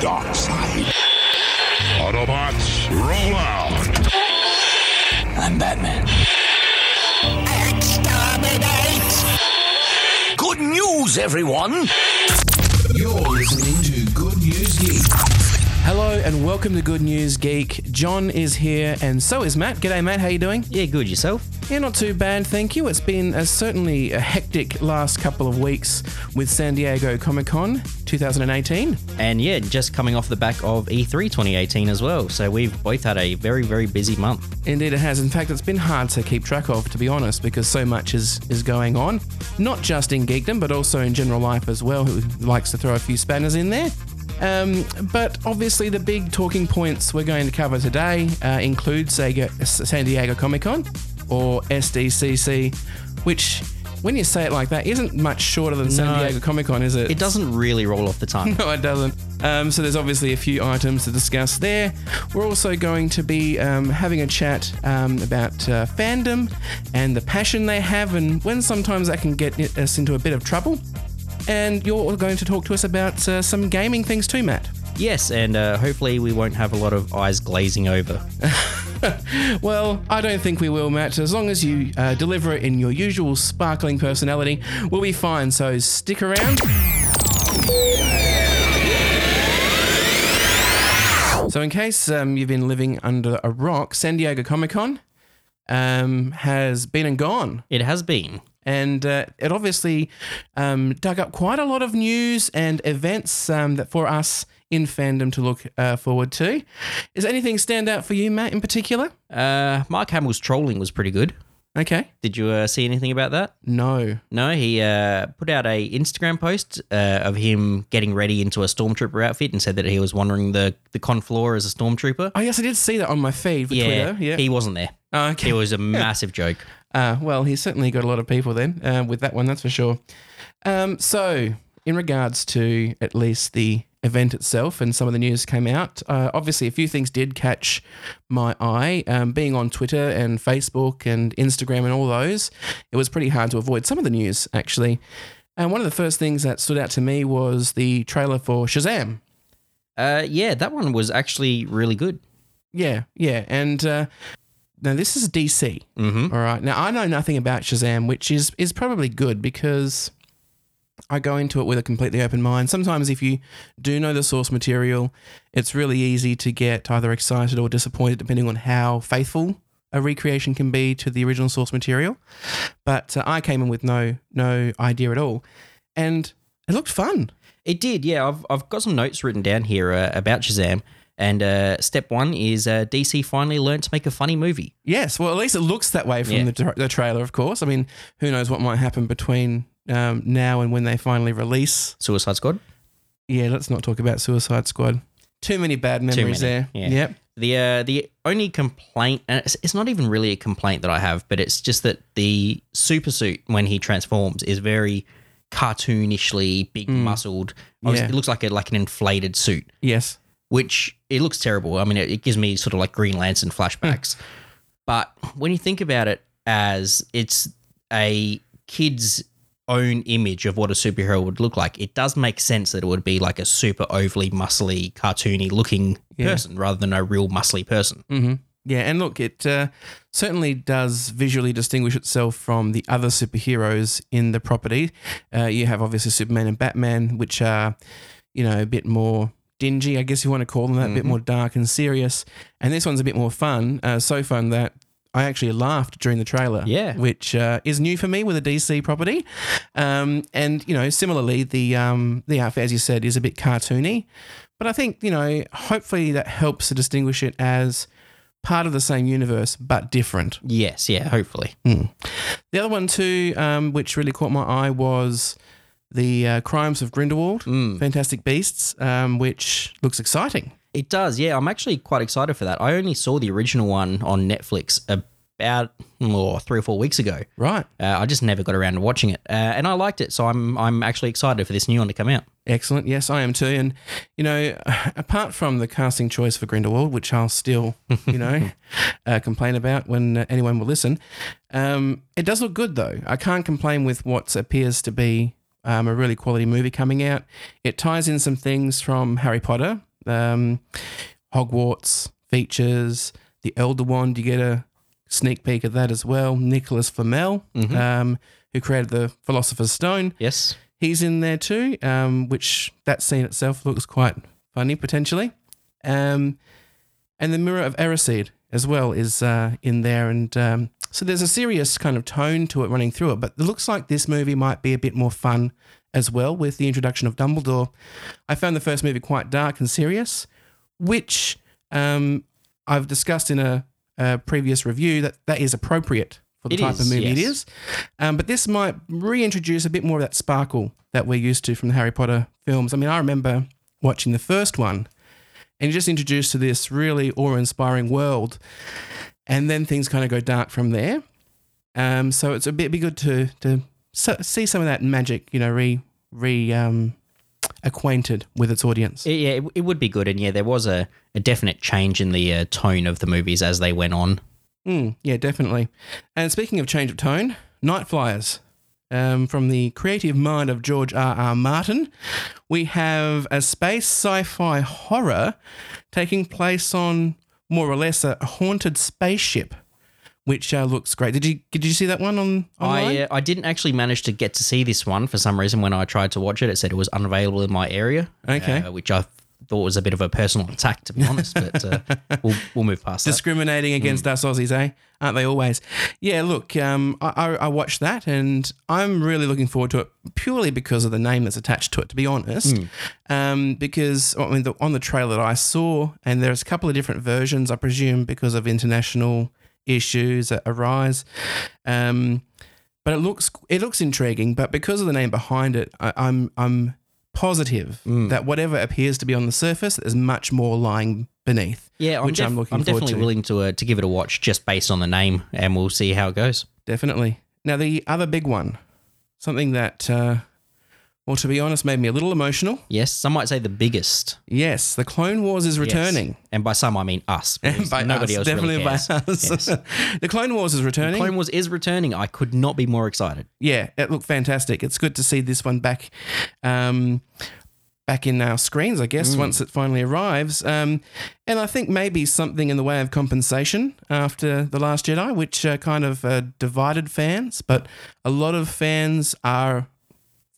dark side. Autobots, roll out. I'm Batman. Exterminate! Good news, everyone! You're listening to Good News Geek. Hello and welcome to Good News Geek. John is here and so is Matt. G'day, Matt. How you doing? Yeah, good yourself. Yeah, not too bad, thank you. It's been a, certainly a hectic last couple of weeks with San Diego Comic Con 2018. And yeah, just coming off the back of E E3 2018 as well. So we've both had a very, very busy month. Indeed, it has. In fact, it's been hard to keep track of, to be honest, because so much is is going on, not just in geekdom, but also in general life as well. Who likes to throw a few spanners in there. Um, but obviously, the big talking points we're going to cover today uh, include Sega, San Diego Comic Con, or SDCC, which, when you say it like that, isn't much shorter than San No. Diego Comic Con, is it? It doesn't really roll off the tongue. No, it doesn't. Um, so there's obviously a few items to discuss there. We're also going to be um, having a chat um, about uh, fandom and the passion they have, and when sometimes that can get us into a bit of trouble. And you're going to talk to us about uh, some gaming things too, Matt. yes, and uh, hopefully we won't have a lot of eyes glazing over. Well, I don't think we will, Matt. As long as you uh, deliver it in your usual sparkling personality, we'll be fine. So stick around. So, in case um, you've been living under a rock, San Diego Comic Con um, has been and gone. It has been. And uh, it obviously um, dug up quite a lot of news and events um, that for us in fandom to look uh, forward to. Is anything stand out for you, Matt, in particular? Uh, Mark Hamill's trolling was pretty good. Okay. Did you uh, see anything about that? No. No, he uh, put out a Instagram post uh, of him getting ready into a stormtrooper outfit and said that he was wandering the, the con floor as a stormtrooper. Oh, yes, I did see that on my feed for yeah, Twitter. Yeah. he wasn't there. Oh, okay. It was a massive joke. Uh, well, he's certainly got a lot of people then uh, with that one, that's for sure. Um, so, in regards to at least the event itself and some of the news came out, uh, obviously a few things did catch my eye. Um, being on Twitter and Facebook and Instagram and all those, it was pretty hard to avoid some of the news actually. And one of the first things that stood out to me was the trailer for Shazam. Uh, yeah, that one was actually really good. Yeah, yeah, and uh, now this is DC. Mm-hmm. All right. Now I know nothing about Shazam, which is is probably good because I go into it with a completely open mind. Sometimes if you do know the source material, it's really easy to get either excited or disappointed depending on how faithful a recreation can be to the original source material. But uh, I came in with no no idea at all, and it looked fun. It did, yeah. I've, I've got some notes written down here uh, about Shazam. And uh, step one is uh, DC finally learned to make a funny movie. Yes, well, at least it looks that way from Yeah. the, tra- the trailer, of course. I mean, who knows what might happen between um, now and when they finally release. Suicide Squad. Yeah, let's not talk about Suicide Squad. Too many bad memories many, there. yeah. Yep. The uh, the only complaint, and it's, it's not even really a complaint that I have, but it's just that the super suit when he transforms is very cartoonishly big, muscled. Obviously, Yeah. It looks like a like an inflated suit, Yes. which it looks terrible. I mean, it, it gives me sort of like Green Lantern flashbacks. But when you think about it as it's a kid's own image of what a superhero would look like, it does make sense that it would be like a super overly muscly, cartoony looking Yeah. person rather than a real muscly person. hmm Yeah, and look, it uh, certainly does visually distinguish itself from the other superheroes in the property. Uh, you have obviously Superman and Batman, which are, you know, a bit more dingy, I guess you want to call them that, a bit more dark and serious. And this one's a bit more fun, uh, so fun that I actually laughed during the trailer. Yeah. which uh, is new for me with a DC property. Um, and you know, similarly, the um, the outfit, as you said, is a bit cartoony. But I think you know, hopefully, that helps to distinguish it as part of the same universe but different. Yes, yeah, hopefully. The other one too, um, which really caught my eye, was the uh, Crimes of Grindelwald, Fantastic Beasts, um, which looks exciting. It does, yeah. I'm actually quite excited for that. I only saw the original one on Netflix about oh, three or four weeks ago. Right. Uh, I just never got around to watching it, uh, and I liked it. So I'm I'm actually excited for this new one to come out. Excellent. Yes, I am too. And, you know, apart from the casting choice for Grindelwald, which I'll still, you know, uh, complain about when uh, anyone will listen, um, it does look good though. I can't complain with what appears to be um, a really quality movie coming out. It ties in some things from Harry Potter Um, Hogwarts features the Elder Wand. You get a sneak peek of that as well. Nicholas Flamel, um, who created the Philosopher's Stone, Yes. he's in there too. Um, which that scene itself looks quite funny potentially. Um, and the Mirror of Erised as well is uh, in there, and um, so there's a serious kind of tone to it running through it. But it looks like this movie might be a bit more fun as well with the introduction of Dumbledore. I found the first movie quite dark and serious, which um, I've discussed in a, a previous review that that is appropriate for the It type of movie it yes. is. Um, but this might reintroduce a bit more of that sparkle that we're used to from the Harry Potter films. I mean, I remember watching the first one and you're just introduced to this really awe-inspiring world, and then things kind of go dark from there. Um, so it's a bit be good to to so, see some of that magic, you know, re re um, acquainted with its audience. Yeah, it, it would be good. And yeah, there was a, a definite change in the uh, tone of the movies as they went on. Mm, yeah, definitely. And speaking of change of tone, Night Flyers. Um, from the creative mind of George R. R. Martin, we have a space sci-fi horror taking place on more or less a haunted spaceship, which uh, looks great. Did you did you see that one on online? I uh, I didn't actually manage to get to see this one for some reason. When I tried to watch it, it said it was unavailable in my area. Okay. uh, which I thought was a bit of a personal attack, to be honest. But uh, we'll we'll move past that. discriminating against us Aussies, eh? Aren't they always? Yeah, look, um, I, I, I watched that and I'm really looking forward to it purely because of the name that's attached to it, to be honest. Um, because I mean, the, on the trailer that I saw, and there's a couple of different versions, I presume, because of international issues that arise. Um, but it looks it looks intriguing. But because of the name behind it, I, I'm I'm positive that whatever appears to be on the surface, there's much more lying beneath. yeah, I'm, which def- I'm looking I'm forward definitely to. willing to uh, to give it a watch just based on the name, and we'll see how it goes. Definitely. Now, the other big one, something that, uh, well, to be honest, made me a little emotional. Yes, some might say the biggest. Yes, the Clone Wars is Yes. returning. and by some I mean us. because By nobody us, else definitely really by us. Yes. the Clone Wars is returning. Clone Wars is returning. I could not be more excited. yeah, it looked fantastic. It's good to see this one back, um, back in our screens. I guess once it finally arrives, um, and I think maybe something in the way of compensation after the Last Jedi, which uh, kind of uh, divided fans, but a lot of fans are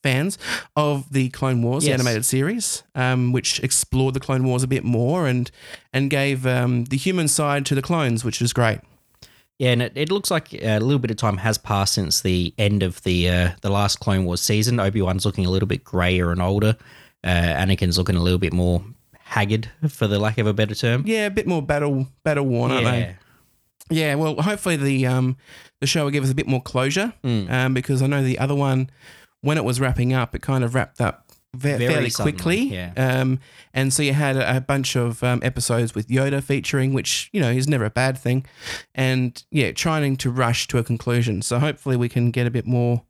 fans of the Clone Wars, the Yes. animated series, um, which explored the Clone Wars a bit more and and gave um, the human side to the clones, which was great. Yeah, and it, it looks like a little bit of time has passed since the end of the uh, the last Clone Wars season. Obi Wan's looking a little bit grayer and older. Uh, Anakin's looking a little bit more haggard, for the lack of a better term. Yeah, a bit more battle battle worn, aren't they? Yeah. Yeah, well, hopefully the um the show will give us a bit more closure, um, because I know the other one, when it was wrapping up, it kind of wrapped up ve- Very fairly suddenly, quickly. yeah. Um, and so you had a, a bunch of um, episodes with Yoda featuring, which you know is never a bad thing, and yeah, trying to rush to a conclusion. So hopefully we can get a bit more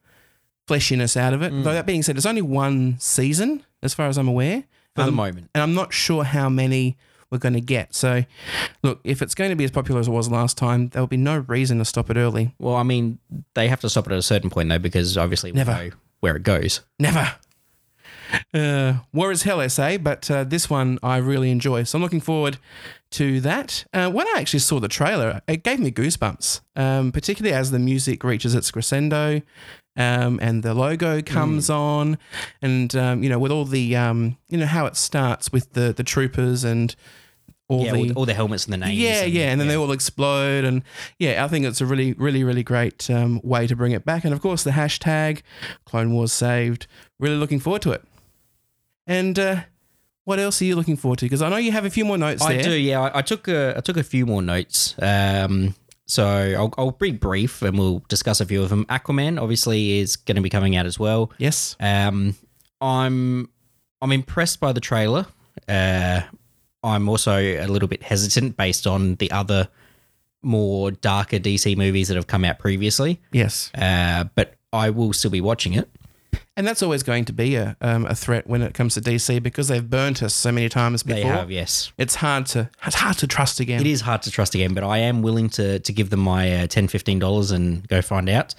fleshiness out of it. Mm. Though that being said, it's only one season, as far as I'm aware For the Um, moment. and I'm not sure how many we're going to get. So, look, if it's going to be as popular as it was last time, there will be no reason to stop it early. Well, I mean, they have to stop it at a certain point though, because obviously we Never. Where it goes. Never. Uh, war is hell, SA, but uh, this one I really enjoy. So I'm looking forward to that. Uh, when I actually saw the trailer, it gave me goosebumps, um, particularly as the music reaches its crescendo. Um, and the logo comes on, and um, you know, with all the um, you know how it starts with the the troopers and all yeah, the all, the- all the helmets and the names. Yeah, yeah, and then they all explode, and yeah, I think it's a really, really, really great um, way to bring it back. And of course, the hashtag Clone Wars saved. Really looking forward to it. And uh, what else are you looking forward to? Because I know you have a few more notes I there. do, yeah. I, I took a, I took a few more notes. Um, so I'll, I'll be brief and we'll discuss a few of them. Aquaman obviously is going to be coming out as well. Yes. Um, I'm I'm impressed by the trailer. Uh, I'm also a little bit hesitant based on the other more darker DC movies that have come out previously. Yes. Uh, but I will still be watching it. And that's always going to be a, um, a threat when it comes to DC because they've burnt us so many times before. They have, yes. It's hard to it's hard to trust again. It is hard to trust again, but I am willing to to give them my uh, 10 15 dollars and go find out.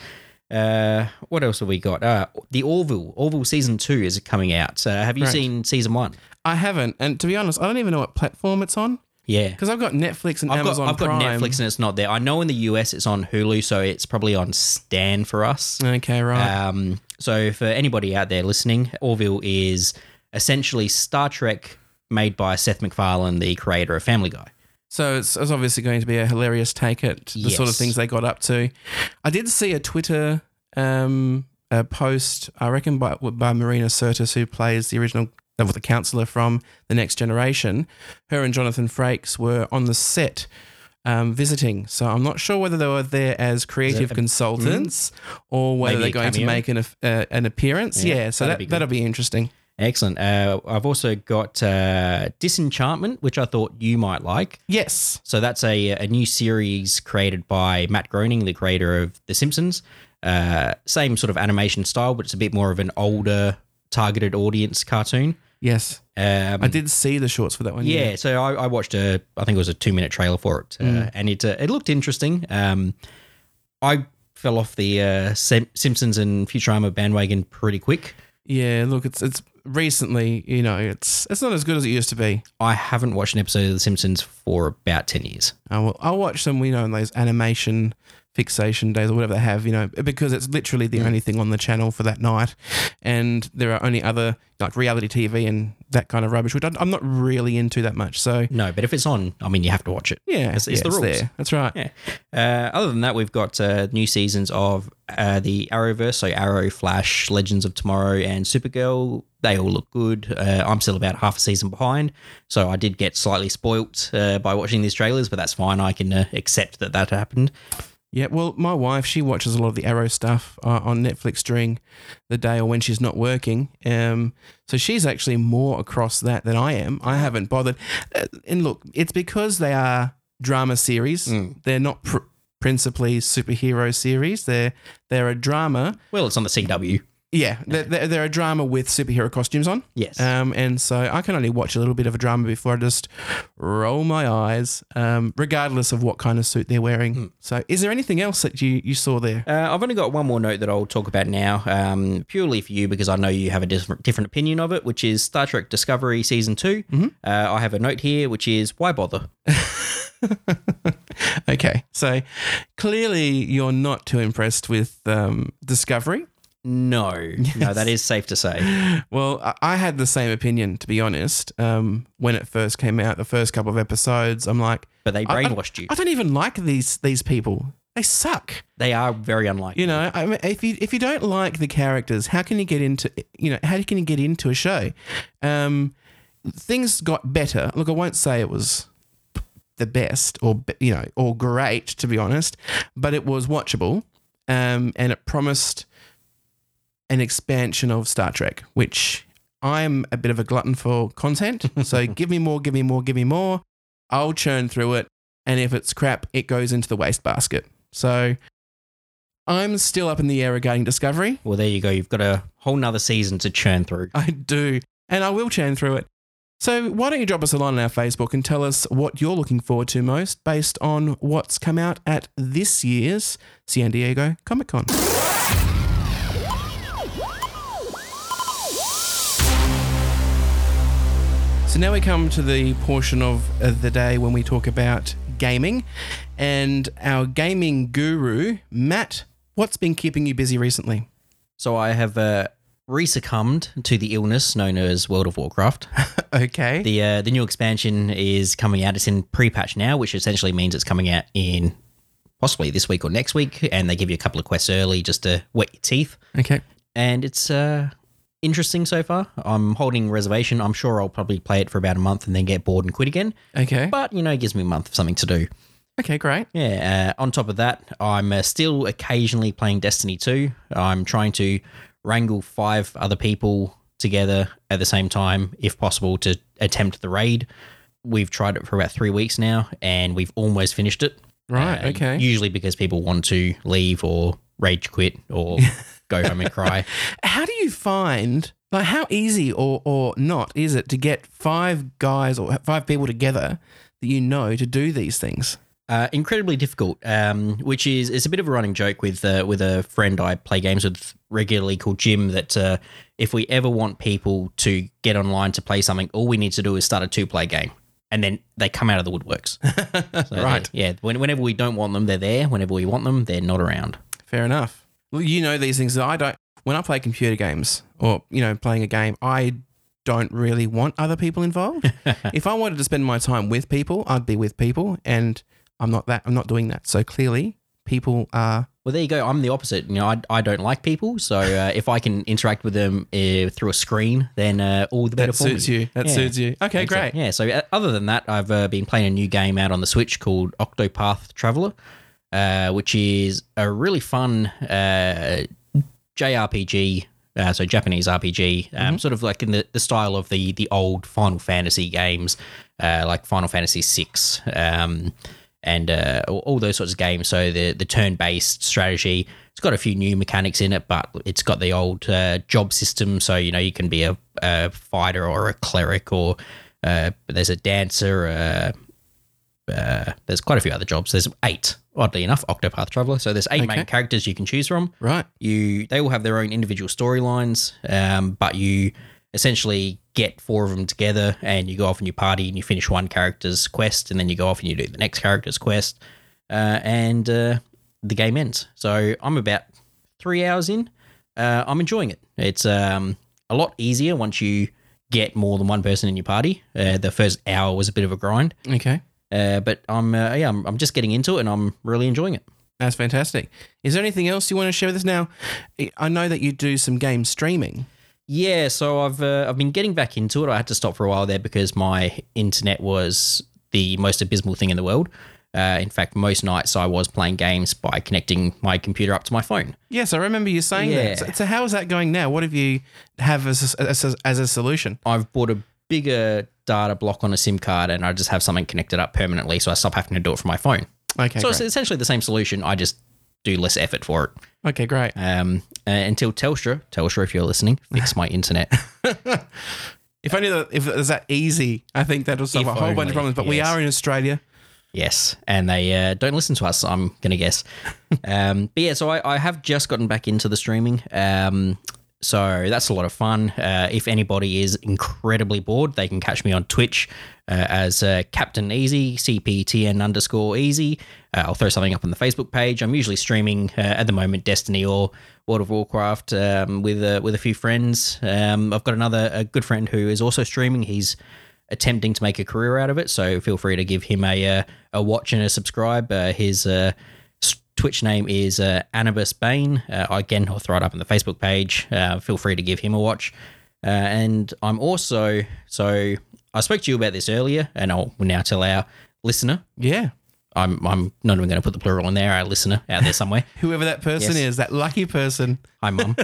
Uh, what else have we got? Uh, the Orville. Orville season two is coming out. Uh, have you Right. seen season one? I haven't, and to be honest, I don't even know what platform it's on Yeah. because I've got Netflix and I've Amazon got I've got Netflix and it's not there. I know in the US it's on Hulu, so it's probably on Stan for us. Okay, right. Um, so for anybody out there listening, Orville is essentially Star Trek made by Seth MacFarlane, the creator of Family Guy. So it's, it's obviously going to be a hilarious take at the sort of things they got up to. I did see a Twitter um, a post, I reckon, by, by Marina Sirtis, who plays the original, uh, the counselor from The Next Generation. Her and Jonathan Frakes were on the set um, visiting. So I'm not sure whether they were there as creative a- consultants or whether they're going to make an, uh, an appearance. Yeah, Yeah, so that'd that, be that'll be interesting. Excellent. Uh, I've also got uh, Disenchantment, which I thought you might like. Yes. So that's a, a new series created by Matt Groening, the creator of The Simpsons. Uh, same sort of animation style, but it's a bit more of an older targeted audience cartoon. Yes. Um, I did see the shorts for that one. yeah, so I, I watched a, I think it was a two minute trailer for it, uh, Mm. and it uh, it looked interesting. Um, I fell off the uh, Sim- Simpsons and Futurama bandwagon pretty quick. Yeah, look, it's it's recently, you know, it's it's not as good as it used to be. I haven't watched an episode of The Simpsons for about ten years. I will, I'll watch them, you know, in those animation fixation days or whatever they have, you know, because it's literally the only thing on the channel for that night, and there are only other like reality TV and that kind of rubbish, which I'm not really into that much. So No, but if it's on, I mean, you have to watch it. yeah, it's, it's yeah, the rules. there. That's right. Yeah. Uh, other than that, we've got uh, new seasons of uh, the Arrowverse, so Arrow, Flash, Legends of Tomorrow, and Supergirl. They all look good. Uh, I'm still about half a season behind, so I did get slightly spoilt uh, by watching these trailers, but that's fine. I can uh, accept that that happened. Yeah, well, my wife she watches a lot of the Arrow stuff uh, on Netflix during the day or when she's not working. Um, so she's actually more across that than I am. I haven't bothered. Uh, and look, it's because they are drama series. They're not pr- principally superhero series. They're they're a drama. Well, it's on the CW. Yeah, they're, they're, they're a drama with superhero costumes on. Yes. Um, and so I can only watch a little bit of a drama before I just roll my eyes, um, regardless of what kind of suit they're wearing. So, is there anything else that you, you saw there? Uh, I've only got one more note that I'll talk about now, um, purely for you because I know you have a different different opinion of it, which is Star Trek Discovery season 2 Uh, I have a note here, which is why bother? Okay, so clearly you're not too impressed with um, Discovery. No, no, that is safe to say. Well, I- I had the same opinion, to be honest. Um, when it first came out, the first couple of episodes, I'm like, But they I- I- brainwashed you. I don't even like these these people. They suck. They are very unlikely. You know, I mean, if you if you don't like the characters, how can you get into you know how can you get into a show? Um, things got better. Look, I won't say it was the best or you know or great to be honest, but it was watchable, um, and it promised an expansion of Star Trek, which I'm a bit of a glutton for content. So give me more, give me more, give me more. I'll churn through it, and if it's crap, it goes into the wastebasket. So I'm still up in the air regarding Discovery. Well, there you go. You've got a whole nother season to churn through. I do, and I will churn through it. So why don't you drop us a line on our Facebook and tell us what you're looking forward to most based on what's come out at this year's San Diego Comic Con. So now we come to the portion of the day when we talk about gaming, and our gaming guru Matt. What's been keeping you busy recently? So I have uh, resuccumbed to the illness known as World of Warcraft. Okay. the uh, the new expansion is coming out. It's in pre-patch now, which essentially means it's coming out in possibly this week or next week, and they give you a couple of quests early just to wet your teeth. okay. And it's uh, interesting so far. I'm holding reservation. I'm sure I'll probably play it for about a month and then get bored and quit again. Okay. But you know, it gives me a month of something to do. Okay, great. Yeah. Uh, on top of that, I'm uh, still occasionally playing Destiny 2. I'm trying to wrangle five other people together at the same time, if possible, to attempt the raid. We've tried it for about three weeks now, and we've almost finished it. Right, Uh, okay. Usually because people want to leave or rage quit or go home and cry. How do you find like how easy or or not is it to get five guys or five people together that you know to do these things? Uh, incredibly difficult, um, which is it's a bit of a running joke with uh, with a friend I play games with regularly called Jim. That uh, if we ever want people to get online to play something, all we need to do is start a two play game, and then they come out of the woodworks. So Right. they- yeah. When, whenever we don't want them, they're there. Whenever we want them, they're not around. Fair enough. You know these things. I don't. When I play computer games or you know playing a game, I don't really want other people involved. if I wanted to spend my time with people, I'd be with people, and I'm not that. I'm not doing that. So clearly, people are. Well, there you go. I'm the opposite. You know, I, I don't like people, so uh, if I can interact with them uh, through a screen, then uh, all the better That suits me. you. That Yeah. suits you. Okay, great. Yeah. So uh, other than that, I've uh, been playing a new game out on the Switch called Octopath Traveler, uh, which is a really fun uh, JRPG. Uh, so Japanese RPG, um, Mm-hmm. sort of like in the, the style of the the old Final Fantasy games, uh, like Final Fantasy Six, um, and uh, all, those sorts of games. So the the turn based strategy. It's got a few new mechanics in it, but it's got the old uh, job system. So you know you can be a, a fighter or a cleric, or uh, there's a dancer. Uh, uh, there's quite a few other jobs. There's eight, oddly enough, Octopath Traveler. So there's eight Okay. main characters you can choose from Right. you they all have their own individual storylines um, but you essentially get four of them together and you go off and you party and you finish one character's quest and then you go off and you do the next character's quest uh, and uh, the game ends so i'm about three hours in uh, i'm enjoying it it's um, a lot easier once you get more than one person in your party uh, the first hour was a bit of a grind Okay. Uh, but i'm uh, yeah I'm, I'm just getting into it and i'm really enjoying it That's fantastic. Is there anything else you want to share with us now? I know that you do some game streaming. Yeah, so I've uh, I've been getting back into it. I had to stop for a while there because my internet was the most abysmal thing in the world. Uh, in fact, most nights I was playing games by connecting my computer up to my phone. Yes, I remember you saying Yeah. that. So, so how is that going now? What have you have as a, as a, as a solution? I've bought a bigger data block on a SIM card, and I just have something connected up permanently, so I stop having to do it from my phone. Okay, so great. it's essentially the same solution. I just do less effort for it. okay, great. Um, uh, until Telstra, Telstra, if you're listening, fix my internet. If only that, if it was that easy, I think that'll solve If a whole bunch of problems. But we are in Australia. Yes, and they uh, don't listen to us. I'm gonna guess. um, but yeah, so I, I have just gotten back into the streaming. Um, so that's a lot of fun. Uh, if anybody is incredibly bored, they can catch me on Twitch uh, as uh, Captain Easy, CPTN underscore Easy. Uh, I'll throw something up on the Facebook page. I'm usually streaming uh, at the moment Destiny or World of Warcraft um, with uh, with a few friends. Um, I've got another a good friend who is also streaming. He's attempting to make a career out of it. So feel free to give him a a watch and a subscribe. His Twitch name is uh, Anubis Bane. Uh, again, I'll throw it up on the Facebook page. Uh, feel free to give him a watch. Uh, and I'm also so I spoke to you about this earlier, and I'll now tell our listener. Yeah. I'm I'm not even going to put the plural in there. Our listener out there somewhere. Whoever that person Yes. is, that lucky person. Hi, mum.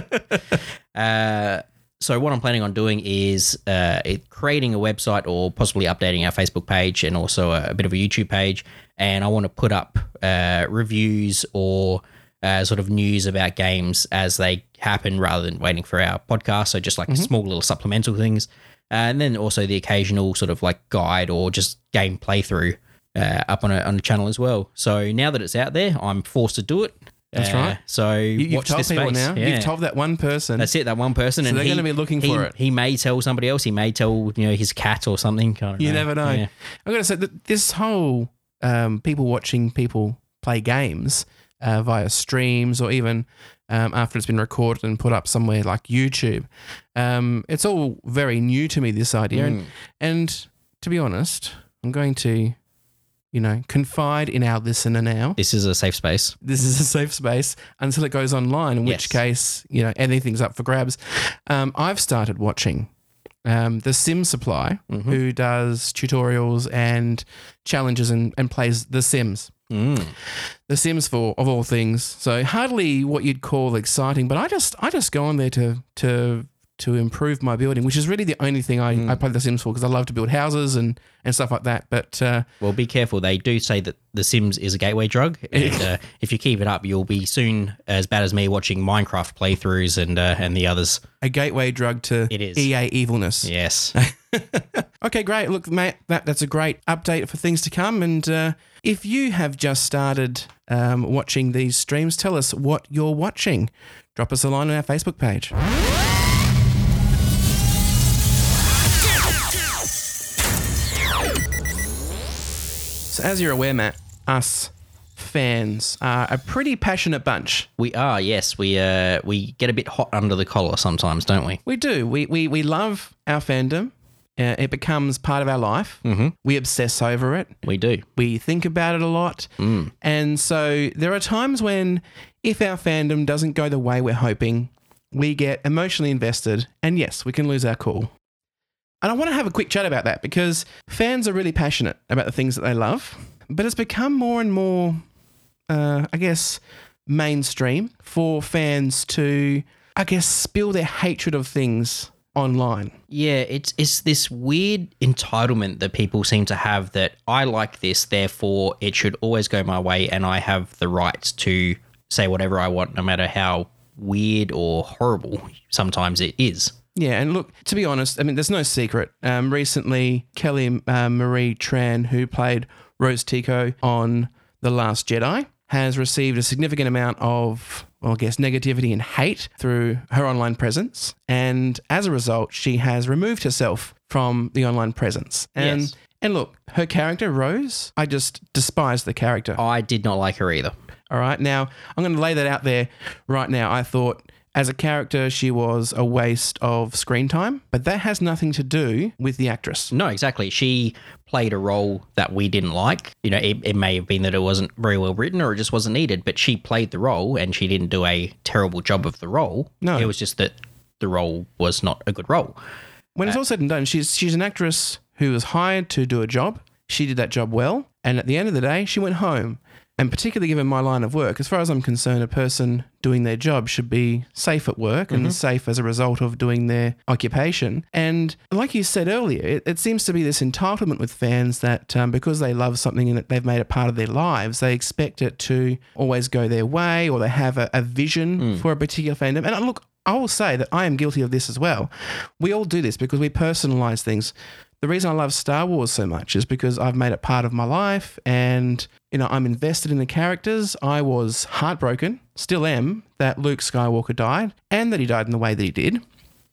uh, so what I'm planning on doing is uh, creating a website or possibly updating our Facebook page and also a, a bit of a YouTube page. And I want to put up uh, reviews or uh, sort of news about games as they happen rather than waiting for our podcast. So just like small little supplemental things. and then also the occasional sort of like guide or just game playthrough uh, up on a, on a channel as well. So now that it's out there, I'm forced to do it. That's Uh, right. So You, you've watch told this people now. Yeah. You've told that one person. That's it, that one person, and they're gonna be looking he- for it. He may tell somebody else. He may tell you know his cat or something. You never know. Yeah. I'm going to say that this whole um, people watching people play games uh, via streams or even um, after it's been recorded and put up somewhere like YouTube, um, it's all very new to me. This idea, Mm. and and to be honest, I'm going to, you know, confide in our listener now. This is a safe space. This is a safe space until it goes online. In which Yes. case, you know, anything's up for grabs. Um, I've started watching um, the Sim Supply, Mm-hmm. who does tutorials and challenges and, and plays The Sims. Mm. The Sims for of all things. So hardly what you'd call exciting, but I just I just go on there to to to improve my building, which is really the only thing I, Mm. I play The Sims for because I love to build houses and, and stuff like that. But uh, Well, be careful. They do say that The Sims is a gateway drug, and uh, if you keep it up, you'll be soon as bad as me watching Minecraft playthroughs and uh, and the others. a gateway drug to It is. EA evilness. Yes. Okay, great. Look, mate, that, that's a great update for things to come. And uh, If you have just started um, watching these streams, tell us what you're watching. Drop us a line on our Facebook page. As you're aware, Matt, us fans are a pretty passionate bunch. We are, yes. We uh, we get a bit hot under the collar sometimes, don't we? We do. We we, we love our fandom. Uh, it becomes part of our life. Mm-hmm. We obsess over it. We do. We think about it a lot. And so there are times when, if our fandom doesn't go the way we're hoping, we get emotionally invested. And yes, we can lose our cool. And I want to have a quick chat about that because fans are really passionate about the things that they love, but it's become more and more, uh, I guess, mainstream for fans to, I guess, spill their hatred of things online. Yeah, it's it's this weird entitlement that people seem to have that I like this, therefore it should always go my way, and I have the right to say whatever I want, no matter how weird or horrible sometimes it is. Yeah, and look, to be honest, I mean, there's no secret. Um, recently, Kelly uh, Marie Tran, who played Rose Tico on The Last Jedi, has received a significant amount of, well, I guess, negativity and hate through her online presence. And as a result, she has removed herself from the online presence. And Yes. and look, her character, Rose, I just despise the character. I did not like her either. All right. Now, I'm going to lay that out there right now. I thought as a character, she was a waste of screen time, but that has nothing to do with the actress. No, exactly. She played a role that we didn't like. You know, it, it may have been that it wasn't very well written or it just wasn't needed, but she played the role and she didn't do a terrible job of the role. No. It was just that the role was not a good role. When it's uh, all said and done, she's she's an actress who was hired to do a job. She did that job well, and at the end of the day, she went home. And particularly given my line of work, as far as I'm concerned, a person doing their job should be safe at work and safe as a result of doing their occupation. And like you said earlier, it, it seems to be this entitlement with fans that um, because they love something and that they've made it part of their lives, they expect it to always go their way or they have a, a vision for a particular fandom. And look, I will say that I am guilty of this as well. We all do this because we personalize things. The reason I love Star Wars so much is because I've made it part of my life and you know I'm invested in the characters. I was heartbroken, still am, that Luke Skywalker died and that he died in the way that he did.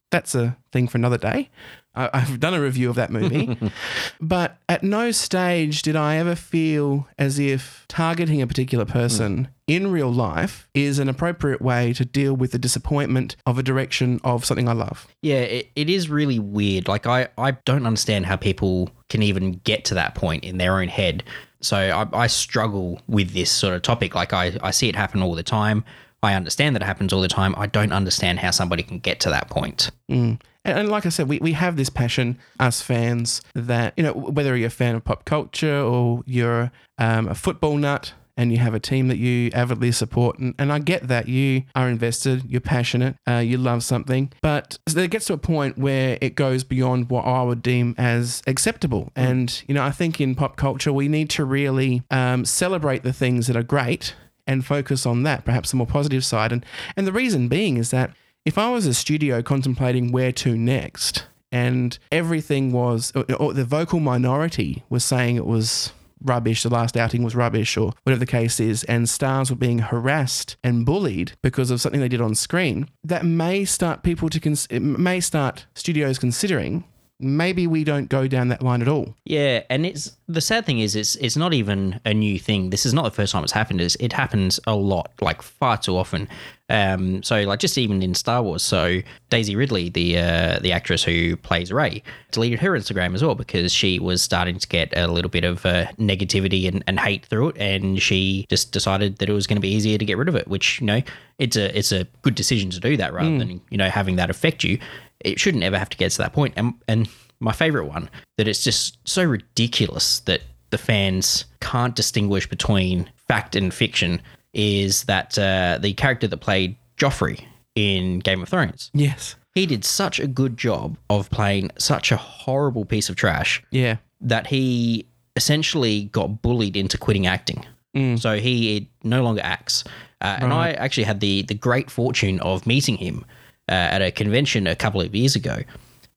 That's a thing for another day. I- I've done a review of that movie. but at no stage did I ever feel as if targeting a particular person hmm. in real life is an appropriate way to deal with the disappointment of a direction of something I love. Yeah, it, it is really weird. Like, I, I don't understand how people can even get to that point in their own head. So I, I struggle with this sort of topic. Like, I, I see it happen all the time. I understand that it happens all the time. I don't understand how somebody can get to that point. Hmm. And, and like I said, we, we have this passion, us fans, that, you know, whether you're a fan of pop culture or you're um, a football nut and you have a team that you avidly support. And, and I get that you are invested, you're passionate, uh, you love something. But it gets to a point where it goes beyond what I would deem as acceptable. And, you know, I think in pop culture, we need to really um, celebrate the things that are great and focus on that, perhaps the more positive side. And and the reason being is that if I was a studio contemplating where to next, and everything was, or, the vocal minority was saying it was rubbish, the last outing was rubbish, or whatever the case is, and stars were being harassed and bullied because of something they did on screen, that may start people to, cons- it may start studios considering maybe we don't go down that line at all. Yeah, and it's the sad thing is it's it's not even a new thing. This is not the first time it's happened. It's, it happens a lot, like far too often. Um, so like just even in Star Wars. So Daisy Ridley, the uh, the actress who plays Rey, deleted her Instagram as well because she was starting to get a little bit of uh, negativity and, and hate through it, and she just decided that it was going to be easier to get rid of it. Which you know, it's a it's a good decision to do that rather than you know having that affect you. It shouldn't ever have to get to that point. And and my favorite one that it's just so ridiculous that the fans can't distinguish between fact and fiction is that uh, the character that played Joffrey in Game of Thrones. Yes. He did such a good job of playing such a horrible piece of trash Yeah. that he essentially got bullied into quitting acting. So he no longer acts. Uh, And I actually had the the great fortune of meeting him uh, at a convention a couple of years ago,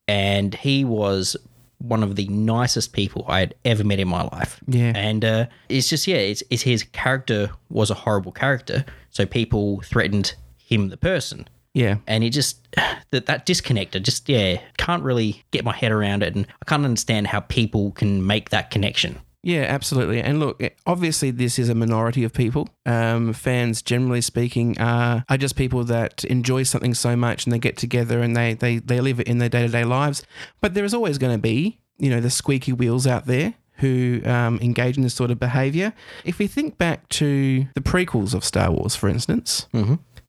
and he was one of the nicest people I had ever met in my life. Yeah. and uh, it's just yeah, it's, it's his character was a horrible character, so people threatened him, the person, Yeah. and it just that that disconnect. I just yeah can't really get my head around it, and I can't understand how people can make that connection. Yeah, absolutely. And look, obviously, this is a minority of people. Um, fans, generally speaking, are, are just people that enjoy something so much and they get together and they, they, they live it in their day to day lives. But there is always going to be, you know, the squeaky wheels out there who um, engage in this sort of behavior. If we think back to the prequels of Star Wars, for instance,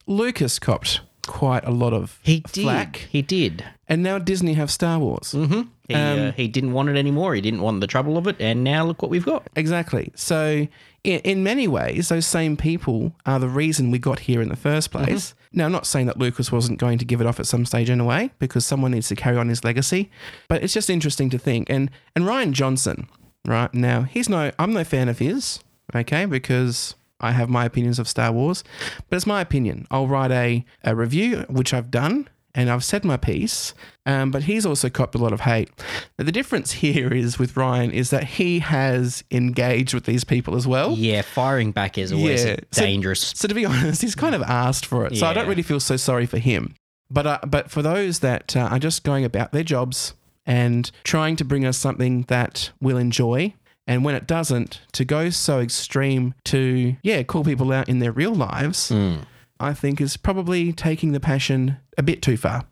Lucas copped quite a lot of He did. flack. He did. And now Disney have Star Wars. Mm-hmm. He, um, uh, he didn't want it anymore. He didn't want the trouble of it, and now look what we've got. Exactly. So, in, in many ways, those same people are the reason we got here in the first mm-hmm. place. Now, I'm not saying that Lucas wasn't going to give it off at some stage anyway, because someone needs to carry on his legacy. But it's just interesting to think. And and Rian Johnson, right now, he's no, I'm no fan of his. Okay, because I have my opinions of Star Wars, but it's my opinion. I'll write a, a review, which I've done, and I've said my piece. Um, but he's also copped a lot of hate. Now, the difference here is with Rian is that he has engaged with these people as well. Yeah, firing back is always Yeah. So- dangerous. So to be honest, he's kind of asked for it. So I don't really feel so sorry for him. But uh, but for those that uh, are just going about their jobs and trying to bring us something that we'll enjoy, and when it doesn't, to go so extreme to yeah call people out in their real lives, Hmm. I think is probably taking the passion a bit too far.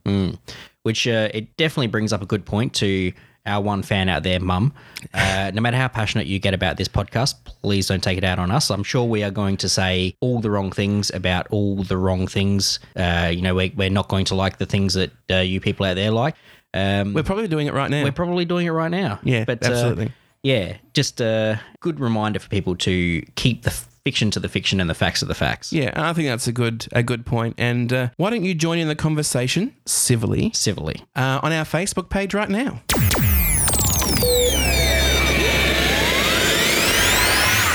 which uh, it definitely brings up a good point to our one fan out there, Mum. Uh, no matter how passionate you get about this podcast, please don't take it out on us. I'm sure we are going to say all the wrong things about all the wrong things. Uh, you know, we, we're not going to like the things that uh, you people out there like. Um, We're probably doing it right now. we're probably doing it right now. Yeah, but uh, absolutely. Yeah, just a good reminder for people to keep the fiction to the fiction and the facts to the facts. yeah, I think that's a good a good point. And uh, why don't you join in the conversation civilly Civilly. uh, on our Facebook page right now?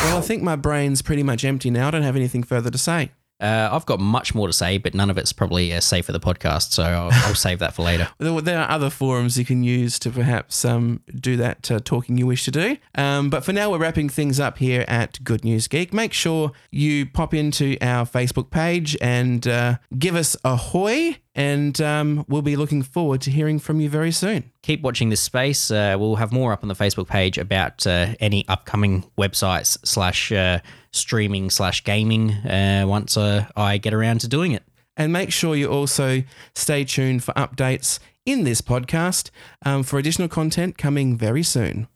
Well, I think my brain's pretty much empty now. I don't have anything further to say. Uh, I've got much more to say, but none of it's probably uh, safe for the podcast, so I'll, I'll save that for later. There, are other forums you can use to perhaps um, do that uh, talking you wish to do. Um, but for now, we're wrapping things up here at Good News Geek. Make sure you pop into our Facebook page and uh, give us a hoy, and um, we'll be looking forward to hearing from you very soon. keep watching this space. Uh, we'll have more up on the Facebook page about uh, any upcoming websites slash uh, streaming slash gaming uh, once uh, I get around to doing it. And make sure you also stay tuned for updates in this podcast um, for additional content coming very soon.